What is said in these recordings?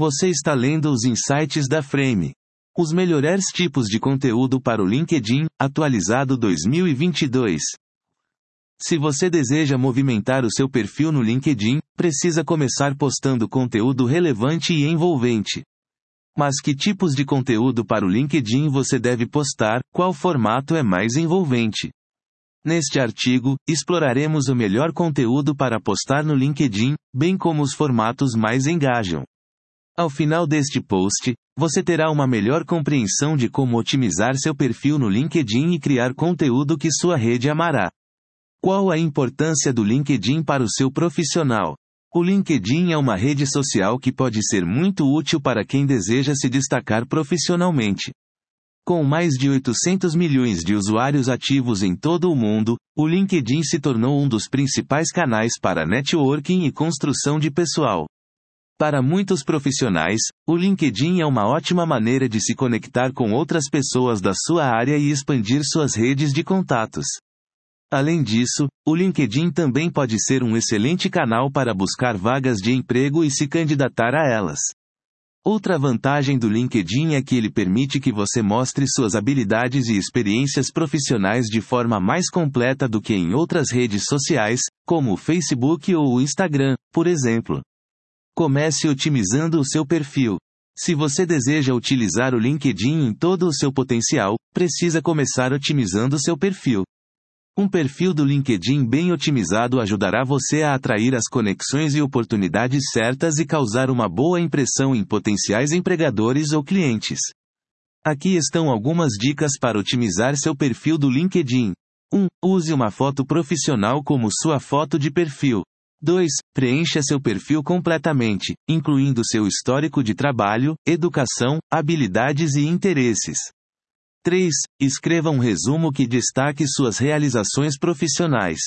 Você está lendo os insights da Frame. Os melhores tipos de conteúdo para o LinkedIn, atualizado 2022. Se você deseja movimentar o seu perfil no LinkedIn, precisa começar postando conteúdo relevante e envolvente. Mas que tipos de conteúdo para o LinkedIn você deve postar? Qual formato é mais envolvente? Neste artigo, exploraremos o melhor conteúdo para postar no LinkedIn, bem como os formatos mais engajam. Ao final deste post, você terá uma melhor compreensão de como otimizar seu perfil no LinkedIn e criar conteúdo que sua rede amará. Qual a importância do LinkedIn para o seu profissional? O LinkedIn é uma rede social que pode ser muito útil para quem deseja se destacar profissionalmente. Com mais de 800 milhões de usuários ativos em todo o mundo, o LinkedIn se tornou um dos principais canais para networking e construção de pessoal. Para muitos profissionais, o LinkedIn é uma ótima maneira de se conectar com outras pessoas da sua área e expandir suas redes de contatos. Além disso, o LinkedIn também pode ser um excelente canal para buscar vagas de emprego e se candidatar a elas. Outra vantagem do LinkedIn é que ele permite que você mostre suas habilidades e experiências profissionais de forma mais completa do que em outras redes sociais, como o Facebook ou o Instagram, por exemplo. Comece otimizando o seu perfil. Se você deseja utilizar o LinkedIn em todo o seu potencial, precisa começar otimizando seu perfil. Um perfil do LinkedIn bem otimizado ajudará você a atrair as conexões e oportunidades certas e causar uma boa impressão em potenciais empregadores ou clientes. Aqui estão algumas dicas para otimizar seu perfil do LinkedIn. 1. Use uma foto profissional como sua foto de perfil. 2. Preencha seu perfil completamente, incluindo seu histórico de trabalho, educação, habilidades e interesses. 3. Escreva um resumo que destaque suas realizações profissionais.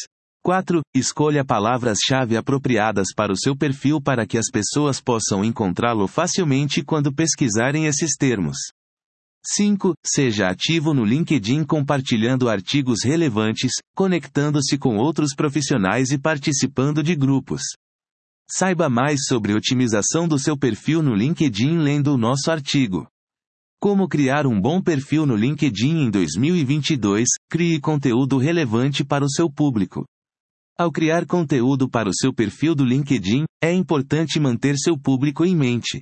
4. Escolha palavras-chave apropriadas para o seu perfil para que as pessoas possam encontrá-lo facilmente quando pesquisarem esses termos. 5. Seja ativo no LinkedIn compartilhando artigos relevantes, conectando-se com outros profissionais e participando de grupos. Saiba mais sobre otimização do seu perfil no LinkedIn lendo o nosso artigo. Como criar um bom perfil no LinkedIn em 2022? Crie conteúdo relevante para o seu público. Ao criar conteúdo para o seu perfil do LinkedIn, é importante manter seu público em mente.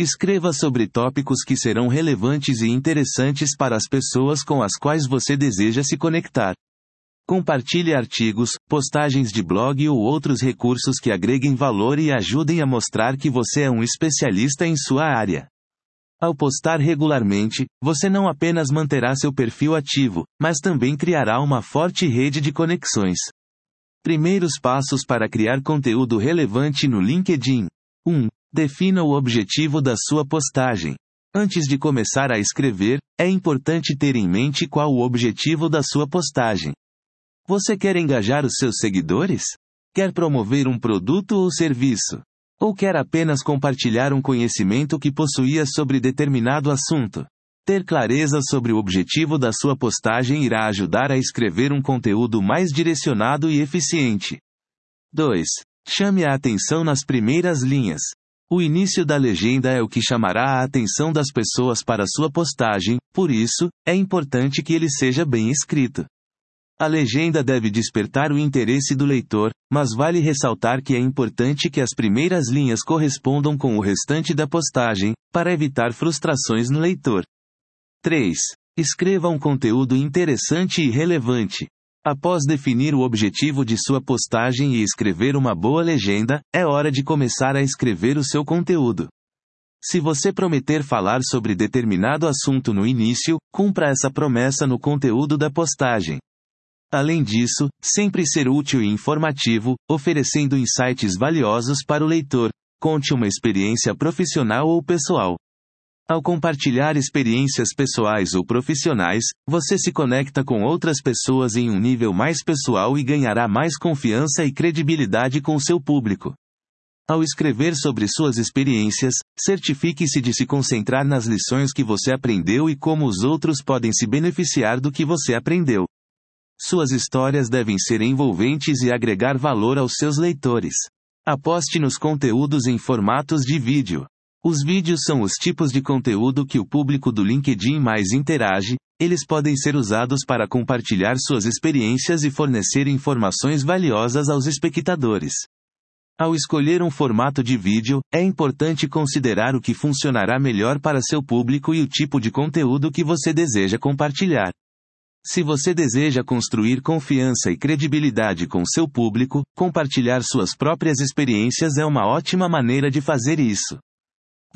Escreva sobre tópicos que serão relevantes e interessantes para as pessoas com as quais você deseja se conectar. Compartilhe artigos, postagens de blog ou outros recursos que agreguem valor e ajudem a mostrar que você é um especialista em sua área. Ao postar regularmente, você não apenas manterá seu perfil ativo, mas também criará uma forte rede de conexões. Primeiros passos para criar conteúdo relevante no LinkedIn. 1. Defina o objetivo da sua postagem. Antes de começar a escrever, é importante ter em mente qual o objetivo da sua postagem. Você quer engajar os seus seguidores? Quer promover um produto ou serviço? Ou quer apenas compartilhar um conhecimento que possuía sobre determinado assunto? Ter clareza sobre o objetivo da sua postagem irá ajudar a escrever um conteúdo mais direcionado e eficiente. 2. Chame a atenção nas primeiras linhas. O início da legenda é o que chamará a atenção das pessoas para sua postagem, por isso, é importante que ele seja bem escrito. A legenda deve despertar o interesse do leitor, mas vale ressaltar que é importante que as primeiras linhas correspondam com o restante da postagem, para evitar frustrações no leitor. 3. Escreva um conteúdo interessante e relevante. Após definir o objetivo de sua postagem e escrever uma boa legenda, é hora de começar a escrever o seu conteúdo. Se você prometer falar sobre determinado assunto no início, cumpra essa promessa no conteúdo da postagem. Além disso, sempre ser útil e informativo, oferecendo insights valiosos para o leitor. Conte uma experiência profissional ou pessoal. Ao compartilhar experiências pessoais ou profissionais, você se conecta com outras pessoas em um nível mais pessoal e ganhará mais confiança e credibilidade com seu público. Ao escrever sobre suas experiências, certifique-se de se concentrar nas lições que você aprendeu e como os outros podem se beneficiar do que você aprendeu. Suas histórias devem ser envolventes e agregar valor aos seus leitores. Aposte nos conteúdos em formatos de vídeo. Os vídeos são os tipos de conteúdo que o público do LinkedIn mais interage, eles podem ser usados para compartilhar suas experiências e fornecer informações valiosas aos espectadores. Ao escolher um formato de vídeo, é importante considerar o que funcionará melhor para seu público e o tipo de conteúdo que você deseja compartilhar. Se você deseja construir confiança e credibilidade com seu público, compartilhar suas próprias experiências é uma ótima maneira de fazer isso.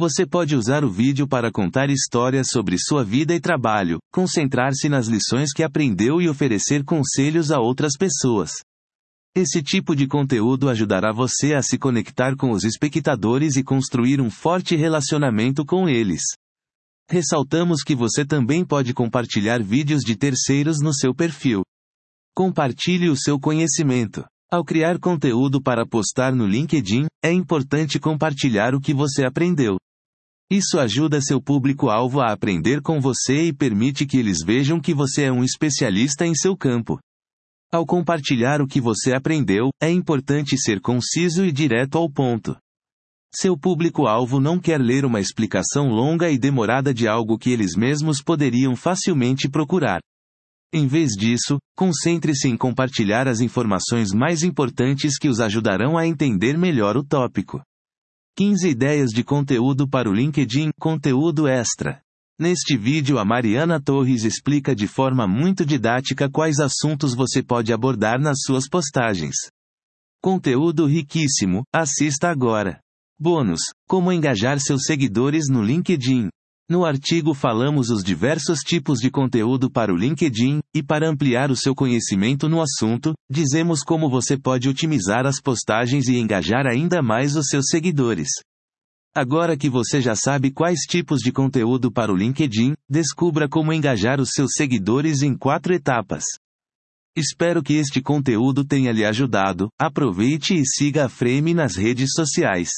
Você pode usar o vídeo para contar histórias sobre sua vida e trabalho, concentrar-se nas lições que aprendeu e oferecer conselhos a outras pessoas. Esse tipo de conteúdo ajudará você a se conectar com os espectadores e construir um forte relacionamento com eles. Ressaltamos que você também pode compartilhar vídeos de terceiros no seu perfil. Compartilhe o seu conhecimento. Ao criar conteúdo para postar no LinkedIn, é importante compartilhar o que você aprendeu. Isso ajuda seu público-alvo a aprender com você e permite que eles vejam que você é um especialista em seu campo. Ao compartilhar o que você aprendeu, é importante ser conciso e direto ao ponto. Seu público-alvo não quer ler uma explicação longa e demorada de algo que eles mesmos poderiam facilmente procurar. Em vez disso, concentre-se em compartilhar as informações mais importantes que os ajudarão a entender melhor o tópico. 15 ideias de conteúdo para o LinkedIn, conteúdo extra. Neste vídeo, a Mariana Torres explica de forma muito didática quais assuntos você pode abordar nas suas postagens. Conteúdo riquíssimo, assista agora. Bônus: Como engajar seus seguidores no LinkedIn. No artigo falamos os diversos tipos de conteúdo para o LinkedIn, e para ampliar o seu conhecimento no assunto, dizemos como você pode otimizar as postagens e engajar ainda mais os seus seguidores. Agora que você já sabe quais tipos de conteúdo para o LinkedIn, descubra como engajar os seus seguidores em quatro etapas. Espero que este conteúdo tenha lhe ajudado. Aproveite e siga a Frame nas redes sociais.